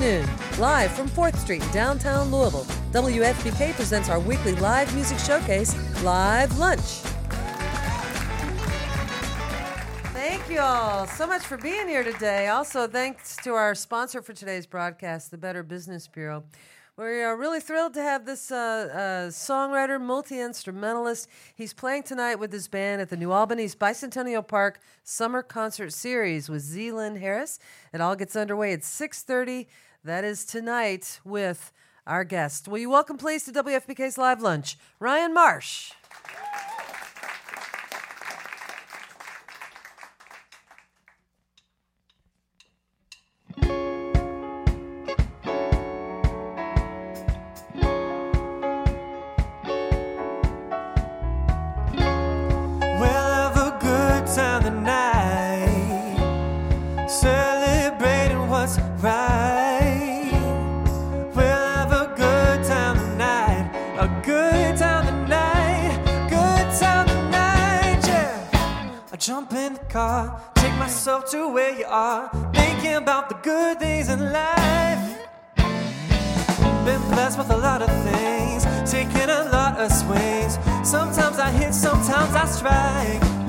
afternoon. Live from 4th Street, downtown Louisville, WFPK presents our weekly live music showcase, Live Lunch. Thank you all so much for being here today. Also, thanks to our sponsor for today's broadcast, the Better Business Bureau. We are really thrilled to have this uh, uh, songwriter, multi instrumentalist. He's playing tonight with his band at the New Albany's Bicentennial Park Summer Concert Series with Zeeland Harris. It all gets underway at 6:30 that is tonight with our guest. Will you welcome, please, to WFPK's Live Lunch, Ryan Marsh. with a lot of things, taking a lot of swings. Sometimes I hit, sometimes I strike.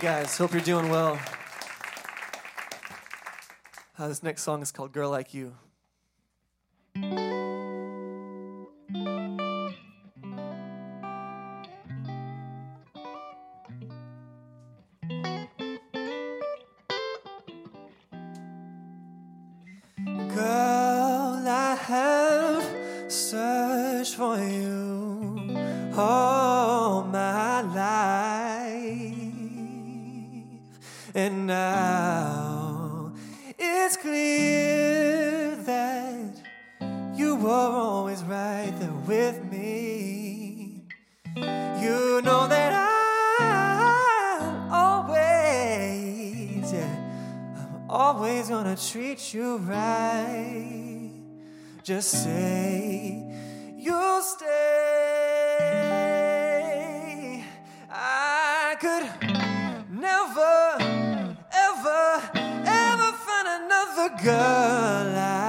guys. Hope you're doing well. Uh, this next song is called Girl Like You. Just say you'll stay. I could never, ever, ever find another girl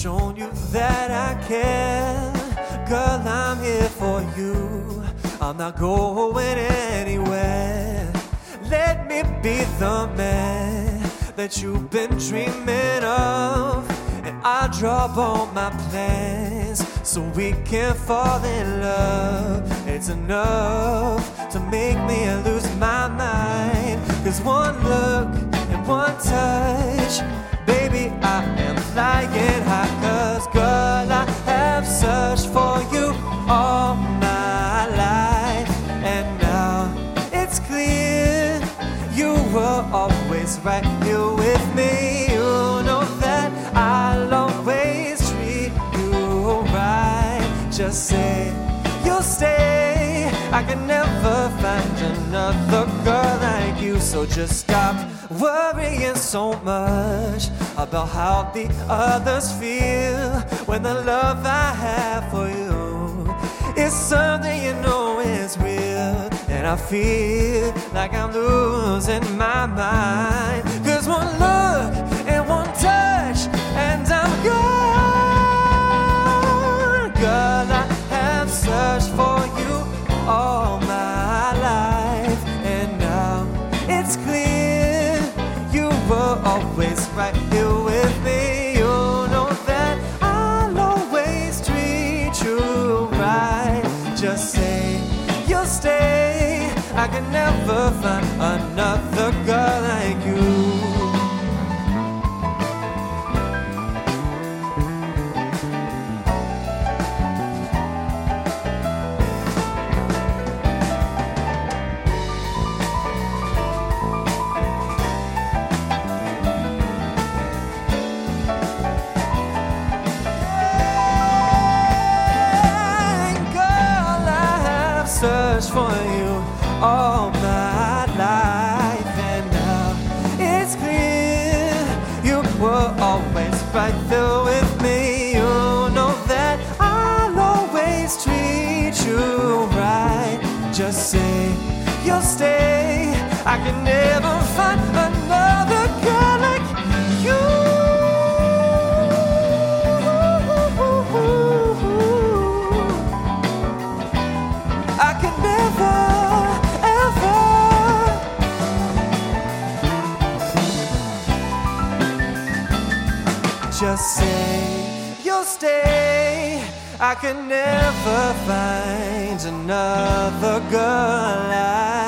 to show you that I care. Girl, I'm here for you. I'm not going anywhere. Let me be the man that you've been dreaming of. And I'll drop all my plans so we can fall in love. It's enough to make me lose my mind. Cause one look and one touch, baby, I am flying high. Girl, I have searched for you all my life. And now it's clear you were always right here with me. You know that I'll always treat you right. Just say you'll stay. I can never find another girl like you. So just stop worrying so much about how the others feel when the love I have for you is something you know is real. And I feel like I'm losing my mind. Cause one look I can never find another girl like were always right there with me. You know that I'll always treat you right. Just say you'll stay. I can never find just say you'll stay. I can never find another girl like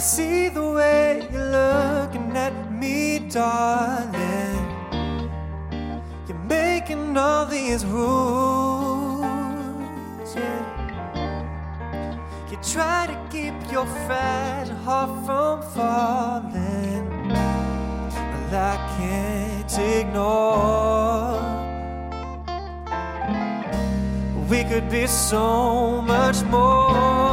see the way you're looking at me, darling. You're making all these rules. Yeah. You try to keep your fragile heart from falling, but I can't ignore. We could be so much more.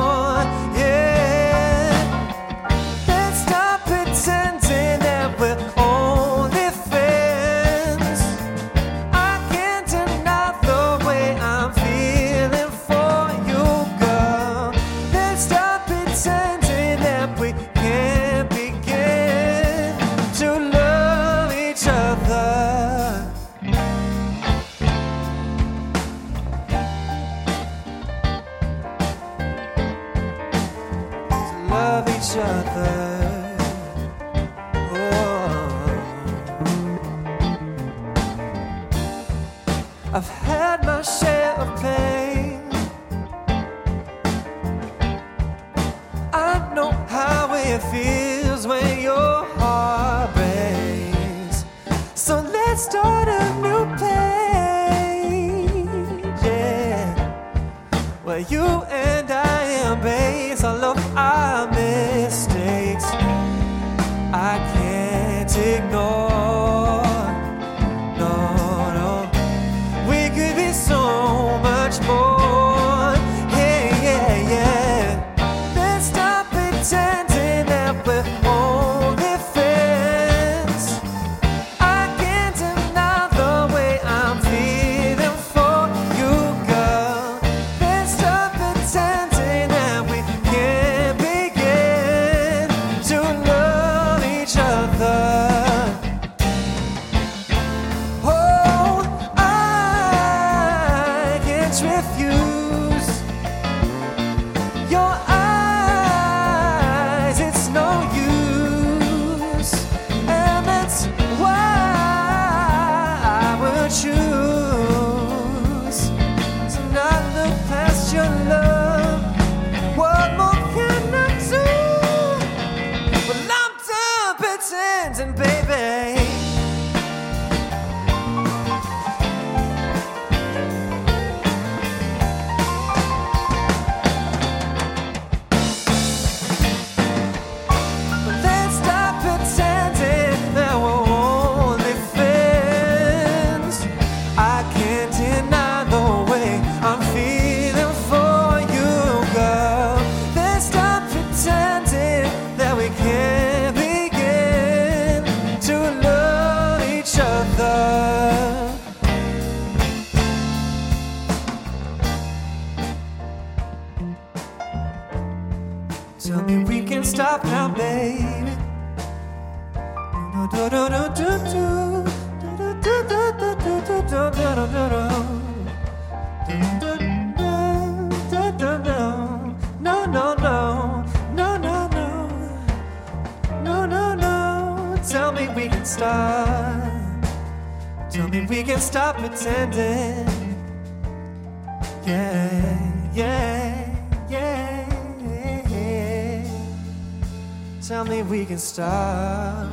stop.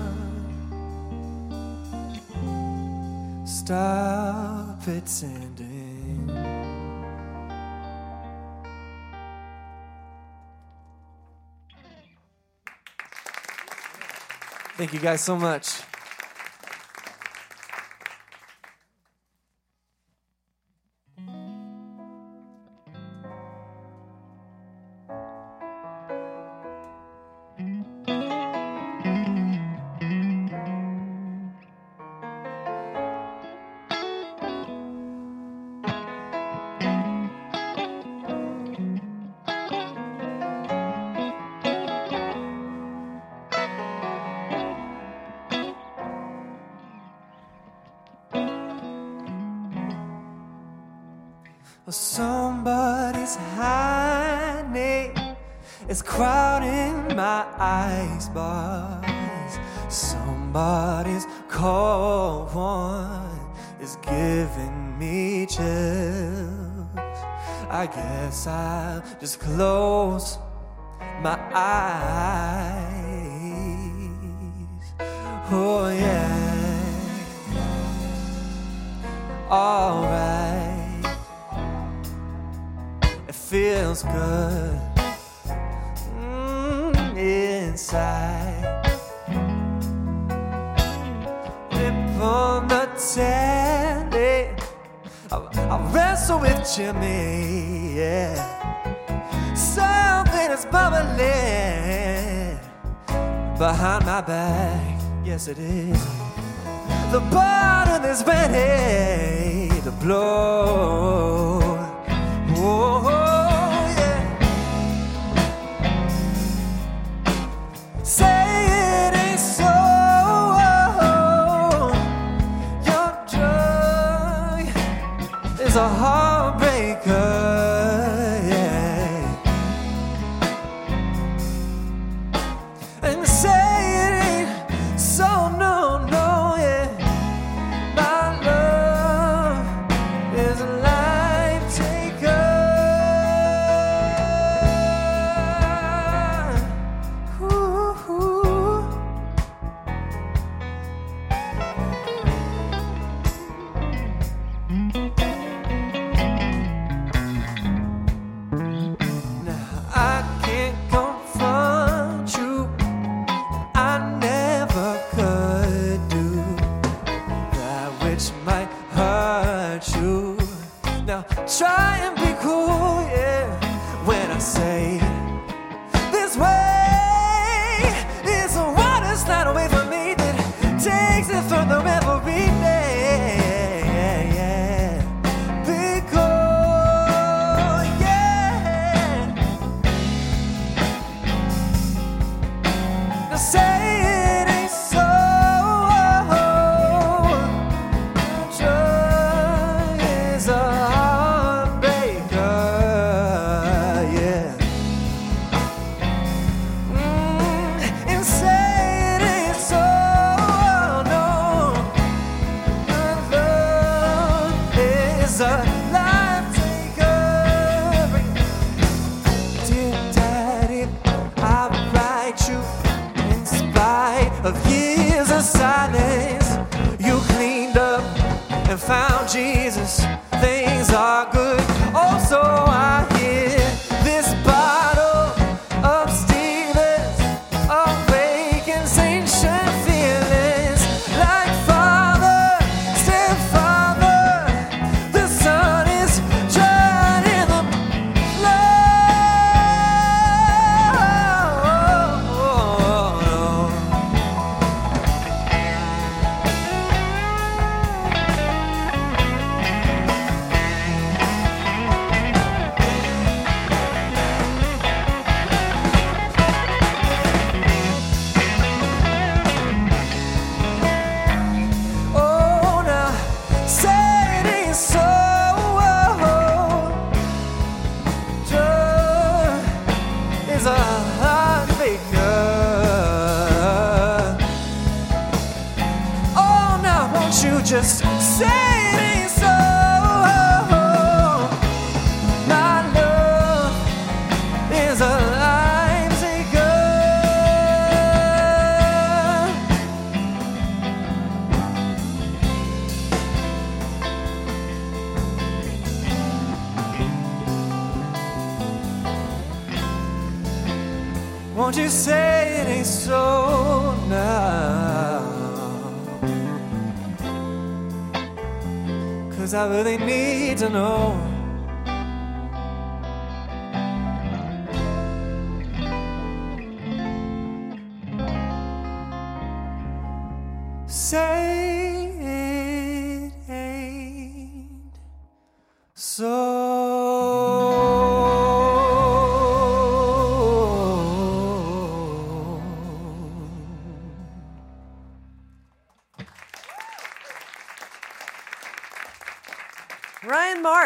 Stop pretending. Thank you guys so much. Bubbling behind my back. Yes, it is. The bottom is ready to blow.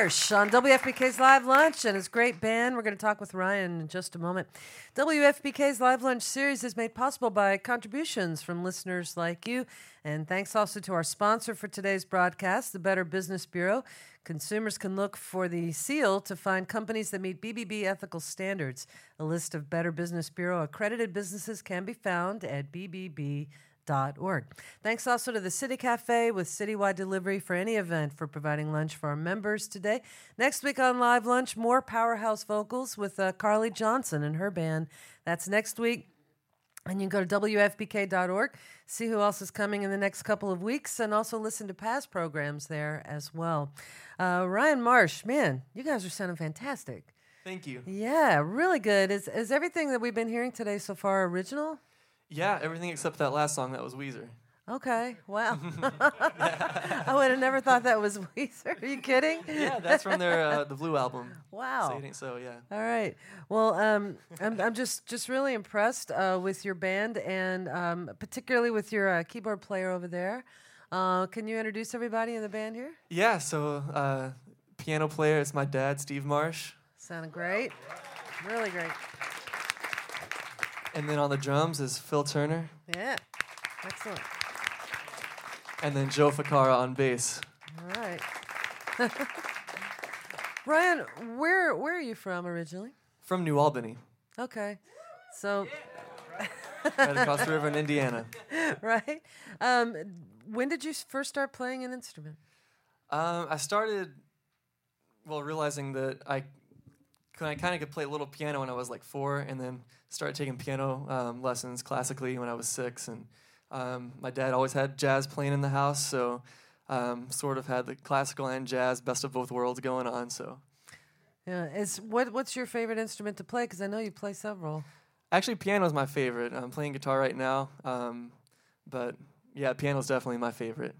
Marsh on WFPK's Live Lunch and his great band. We're going to talk with Ryan in just a moment. WFPK's Live Lunch series is made possible by contributions from listeners like you. And thanks also to our sponsor for today's broadcast, the Better Business Bureau. Consumers can look for the seal to find companies that meet BBB ethical standards. A list of Better Business Bureau accredited businesses can be found at bbb.org. Thanks also to the City Cafe with citywide delivery for any event for providing lunch for our members today. Next week on Live Lunch, more powerhouse vocals with uh, Carly Johnson and her band. That's next week. And you can go to WFPK.org, see who else is coming in the next couple of weeks, and also listen to past programs there as well. Uh, Ryan Marsh, man, you guys are sounding fantastic. Thank you. Yeah, really good. Is, is everything that we've been hearing today so far original? Yeah, everything except that last song that was Weezer. Okay, wow. I would have never thought that was Weezer. Are you kidding? Yeah, that's from their uh, the Blue album. Wow. Ain't so, yeah. All right. Well, um, I'm, I'm just just really impressed uh, with your band and um, particularly with your uh, keyboard player over there. Uh, can you introduce everybody in the band here? Yeah, so uh, piano player is my dad, Steve Marsh. Sounded great. Really great. And then on the drums is Phil Turner. Yeah. Excellent. And then Joe Ficara on bass. All right. Ryan, where where are you from originally? From New Albany, Okay. So, right across the river in Indiana. right. Um, when did you first start playing an instrument? Um, I started, well, realizing that I, I kind of could play a little piano when I was like four, and then started taking piano um, lessons classically when I was six. And um, my dad always had jazz playing in the house, so um, sort of had the classical and jazz best of both worlds going on. So Yeah. Is what what's your favorite instrument to play? Because I know you play several. actually, piano is my favorite. I'm playing guitar right now, um, but yeah, piano's definitely my favorite.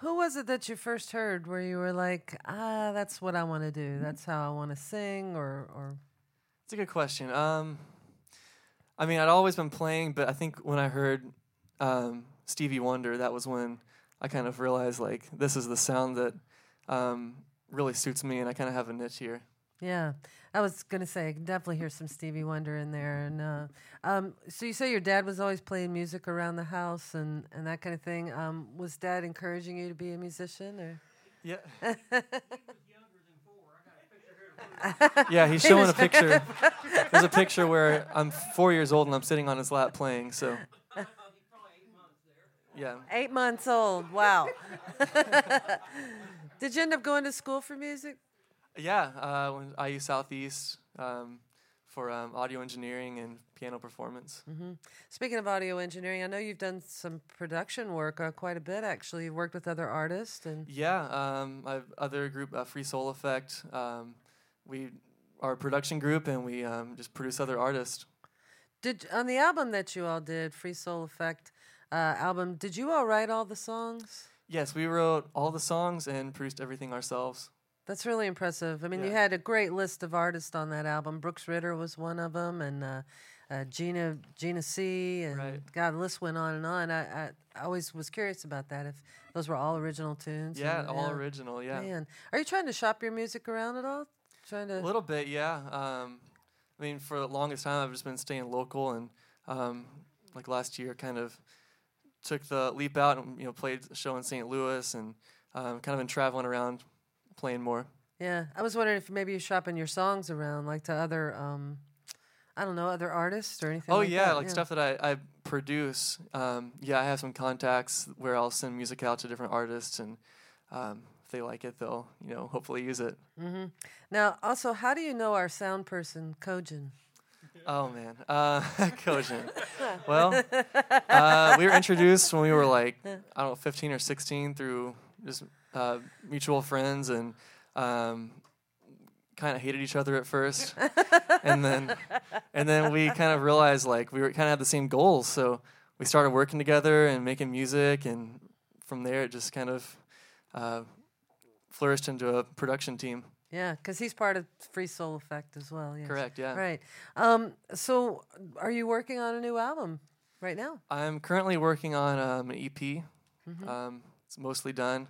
Who was it that you first heard where you were like, ah, that's what I want to do. That's how I want to sing, or or It's a good question. Um, I mean, I'd always been playing, but I think when I heard um, Stevie Wonder, that was when I kind of realized like this is the sound that um, really suits me, and I kind of have a niche here. Yeah. I was gonna say I can definitely hear some Stevie Wonder in there. And uh, um, so you say your dad was always playing music around the house and and that kind of thing. Um, was dad encouraging you to be a musician or? Yeah. yeah, he's showing a picture. There's a picture where I'm four years old and I'm sitting on his lap playing. So. Yeah. Eight months old. Wow. Did you end up going to school for music? Yeah, uh, when IU Southeast um, for um, audio engineering and piano performance. Speaking of audio engineering, I know you've done some production work uh, quite a bit. Actually, you've worked with other artists, and Yeah, um, I have other group, uh, Free Soul Effect. Um, we are a production group and we um, just produce other artists. did on the album that you all did, Free Soul Effect uh, album. Did you all write all the songs? Yes, we wrote all the songs and produced everything ourselves. That's really impressive. I mean, you had a great list of artists on that album. Brooks Ritter was one of them, and uh, uh, Gina Gina C. And Right. God, the list went on and on. I, I, I always was curious about that. If those were all original tunes. Yeah, and, all original. Yeah, Man, are you trying to shop your music around at all? Trying to. a little bit. Yeah. Um, I mean, for the longest time, I've just been staying local, and um, like last year, kind of took the leap out and you know played a show in St. Louis, and um, kind of been traveling around, playing more. Yeah, I was wondering if maybe you're shopping your songs around, like to other, um, I don't know, other artists or anything. Oh like yeah, that. like stuff that I, I produce. Um, yeah, I have some contacts where I'll send music out to different artists, and um, if they like it, they'll you know hopefully use it. Mm-hmm. Now, also, how do you know our sound person, Kojin? Oh man, uh, Kojin. well, uh, we were introduced when we were like I don't know, 15 or 16 through just uh, mutual friends, and um, kind of hated each other at first, and then and then we kind of realized like we were kind of had the same goals, so we started working together and making music, and from there it just kind of uh, flourished into a production team. Yeah, because he's part of Free Soul Effect as well. Yes. Correct, yeah. Right. Um, so, are you working on a new album right now? I'm currently working on um, an EP. Um, it's mostly done,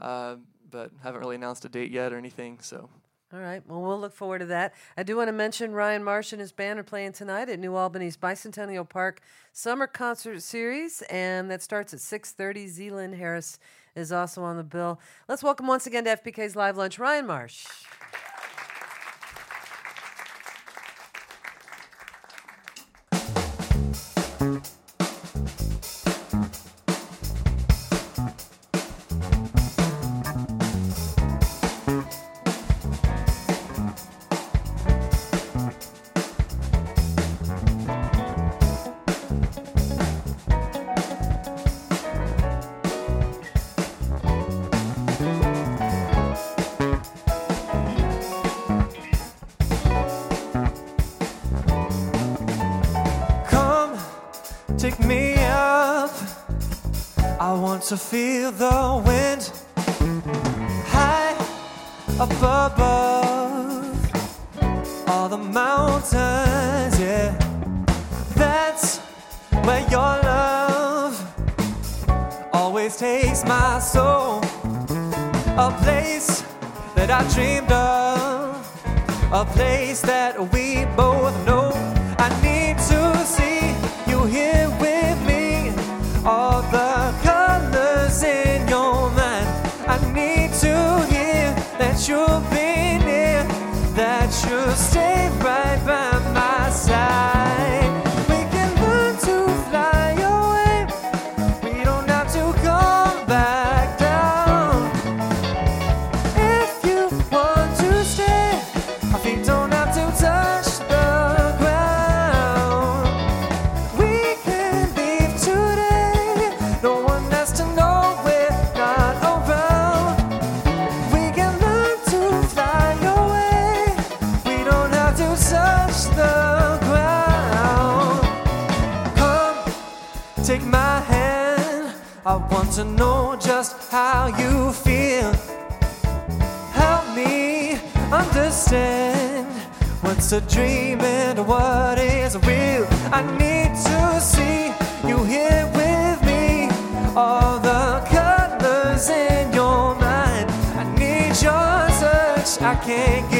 uh, but haven't really announced a date yet or anything. So. All right. Well, we'll look forward to that. I do want to mention Ryan Marsh and his band are playing tonight at New Albany's Bicentennial Park Summer Concert Series, and that starts at 6:30. Zealand Harris is also on the bill. Let's welcome once again to FPK's Live Lunch, Ryan Marsh. pick me up. I want to feel the wind high up above all the mountains. Yeah, that's where your love always takes my soul. A place that I dreamed of, a place that we both know. you've been understand what's a dream and what is real. I need to see you here with me, all the colors in your mind. I need your touch, I can't.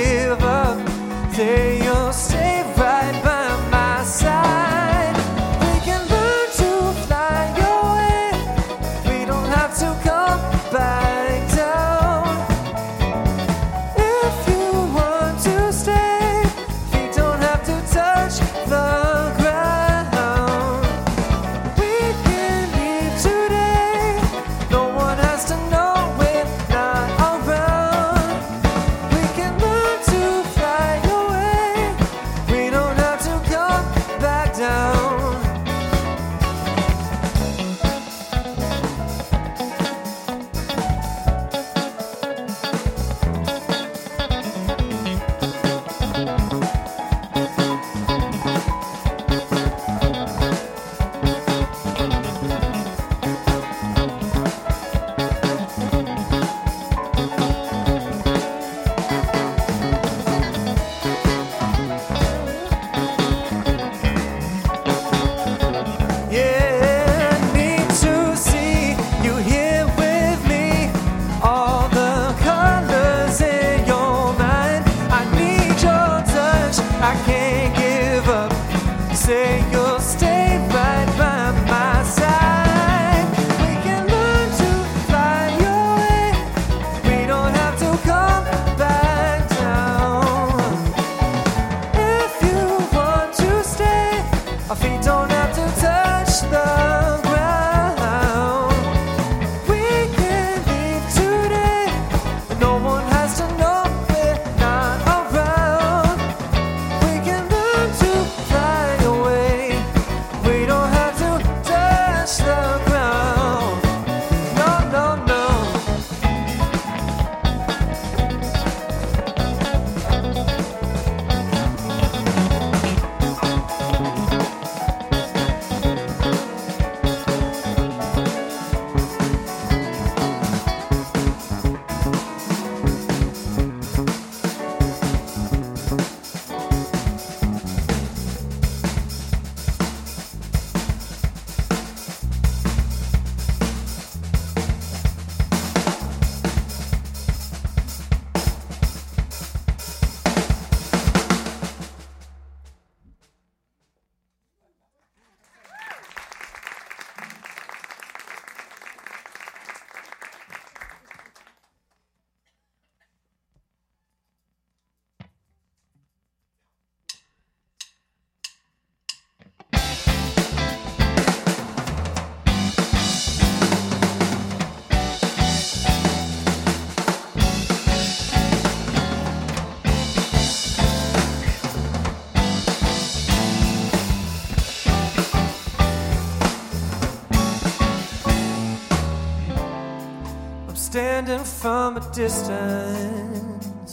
From a distance,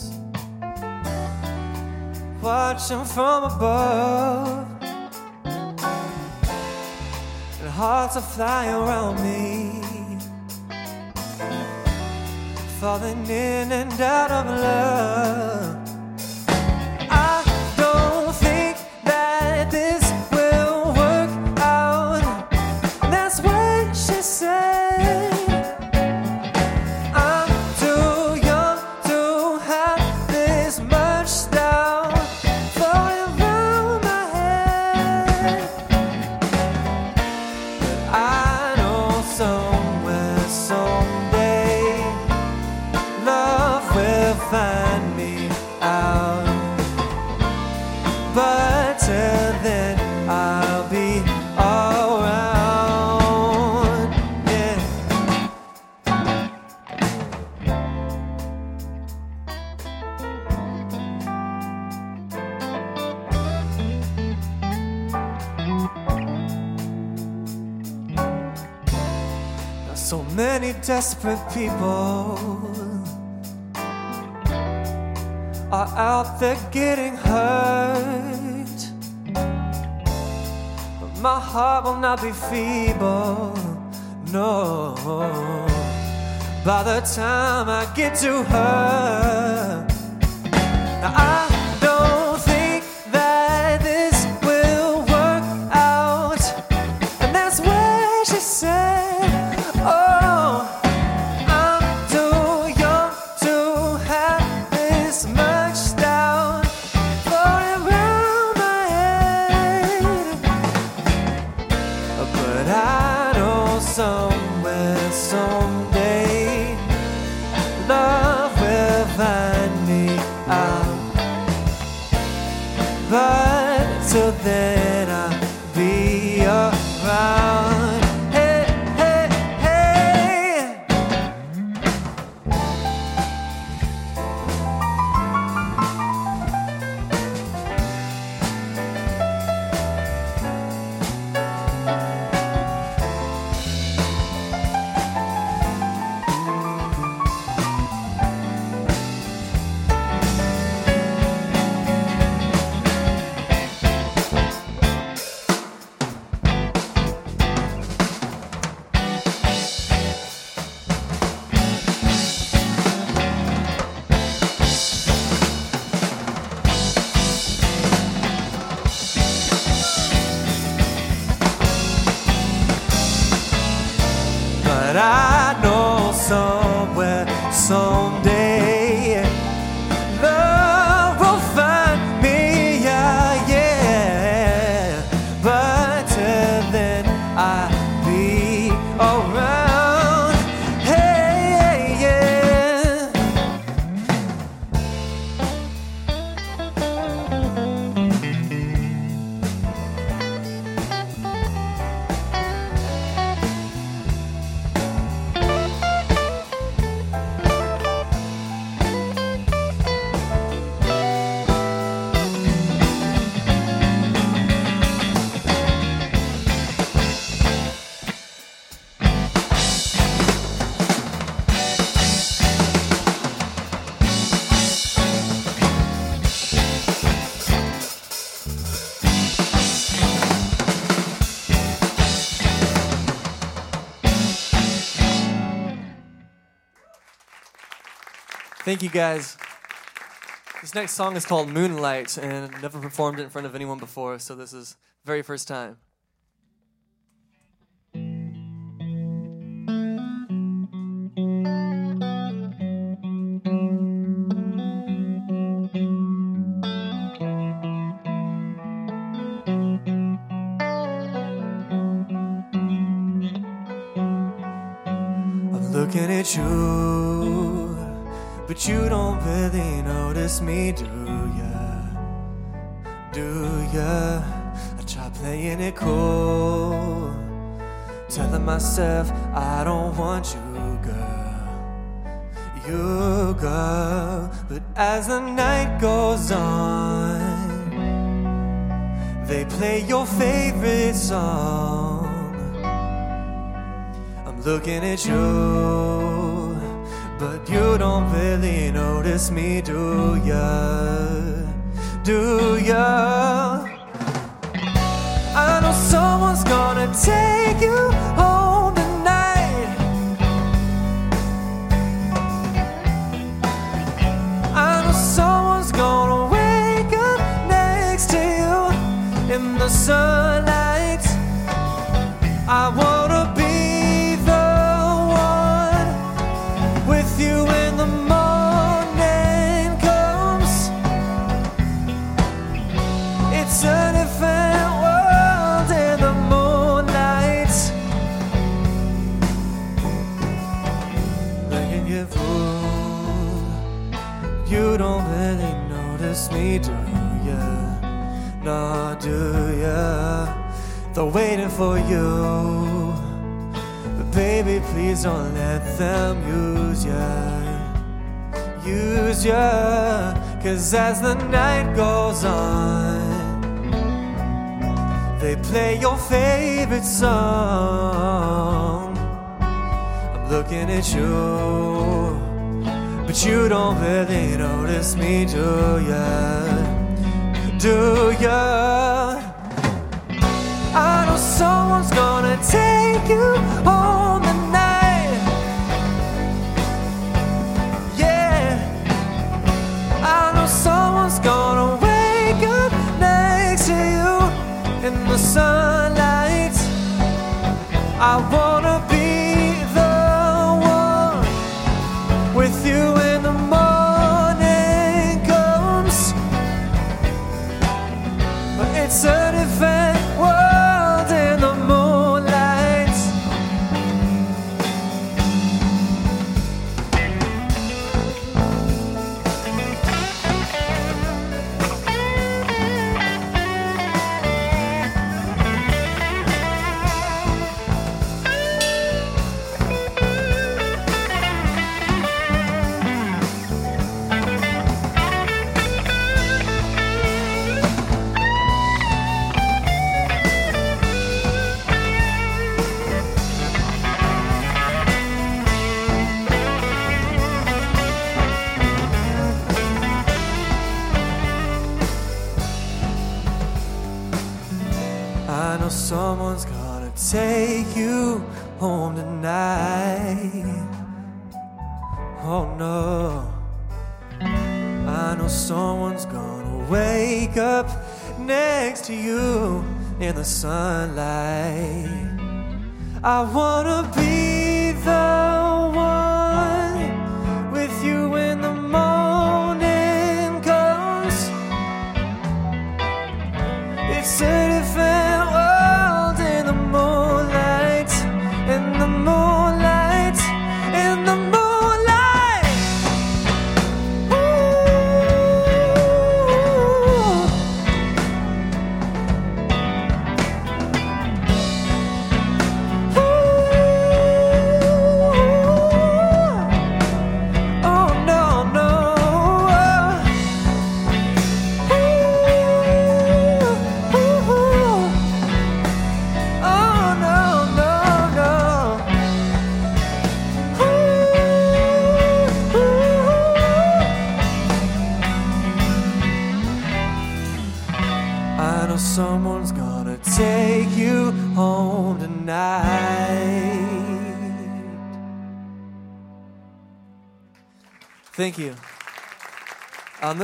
watching from above. And hearts are flying around me, falling in and out of love. Desperate people are out there getting hurt. But my heart will not be feeble, no. By the time I get to her, I Thank you guys. This next song is called Moonlight, and never performed it in front of anyone before, so this is very first time. I'm looking at you, but you don't really notice me, do ya? Do ya? I try playing it cool, telling myself I don't want you, girl. You, girl. But as the night goes on, they play your favorite song. I'm looking at you, But you don't really notice me, do ya? Do ya? Do ya? They're waiting for you. But baby, please don't let them use ya. Use ya. Cause as the night goes on, they play your favorite song. I'm looking at you, but you don't really notice me, do ya? Do ya? Someone's gonna take you home tonight. Yeah. I know someone's gonna wake up next to you in the sunlight. I wanna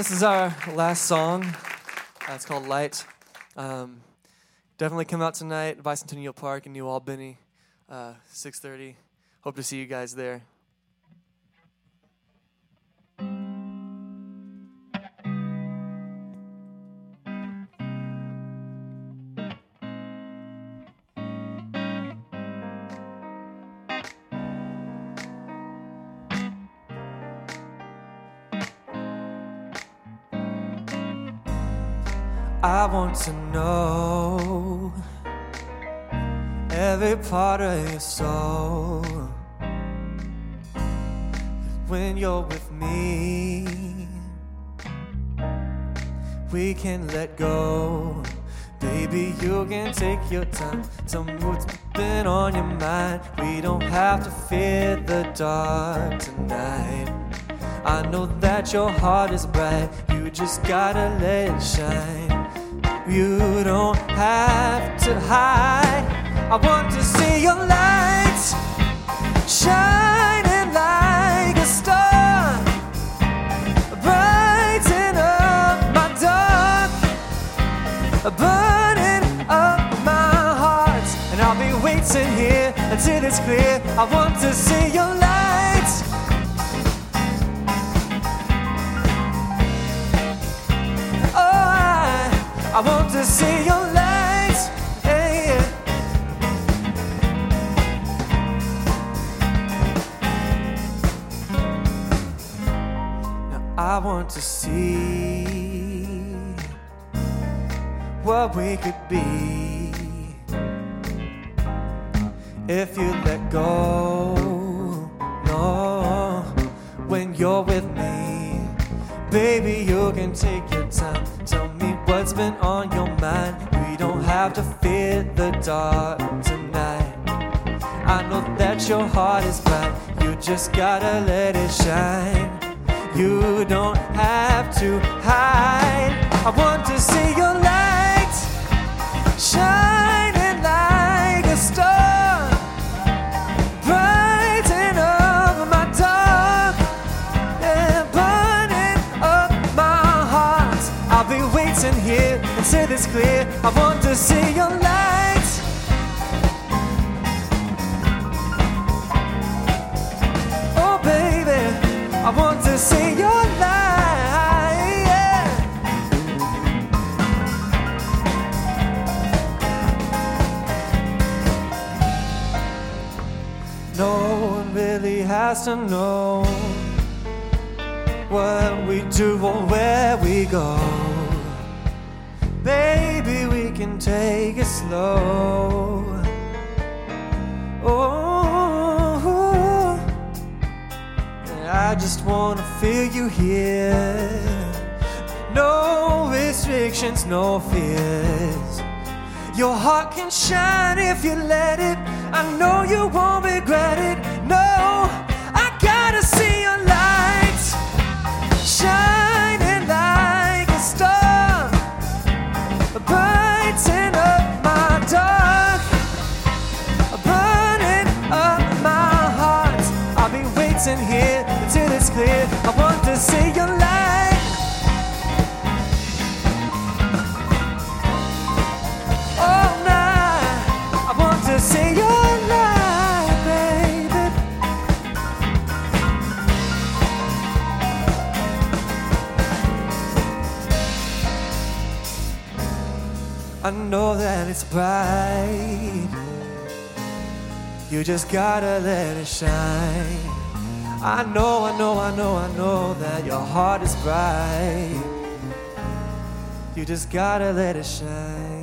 this is our last song. Uh, it's called Light. Um, definitely come out tonight, Bicentennial Park in New Albany, uh, 6:30. Hope to see you guys there. I want to know every part of your soul. When you're with me, we can let go. Baby, you can take your time. Tell me what's been on your mind. We don't have to fear the dark tonight. I know that your heart is bright, you just gotta let it shine. You don't have to hide. I want to see your light shining like a star, brighten up my dark, burning up my heart. And I'll be waiting here until it's clear. I want to see your light. I, want to see your light. Hey, yeah. Now I want to see what we could be if you let go. No, when you're with me, baby, you can take your time. Tell what's been on your mind. We don't have to fear the dark tonight. I know that your heart is bright. You just gotta let it shine. You don't have to hide. I want to see your light shining it's clear. I want to see your light. Oh, baby, I want to see your light. yeah. No one really has to know what we do or where we go. Can take it slow. Oh, I just wanna feel you here. No restrictions, no fears. Your heart can shine if you let it. I know you won't regret it. No, here until it's clear. I want to see your light. Oh, all night. I want to see your light, baby. I know that it's bright. You just gotta let it shine. I know, I know, I know, I know that your heart is bright. You just gotta let it shine.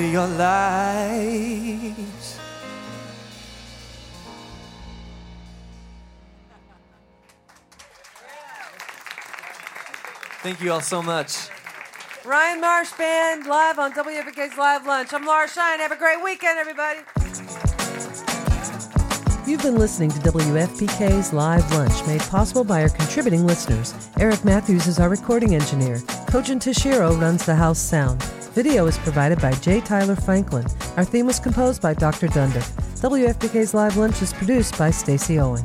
Your light. Thank you all so much. Ryan Marsh Band live on WFPK's Live Lunch. I'm Laura Shine. Have a great weekend, everybody. You've been listening to WFPK's Live Lunch, made possible by our contributing listeners. Eric Matthews is our recording engineer. Kojin Tashiro runs the house sound. Video is provided by J. Tyler Franklin. Our theme was composed by Dr. Dundiff. WFPK's Live Lunch is produced by Stacy Owen.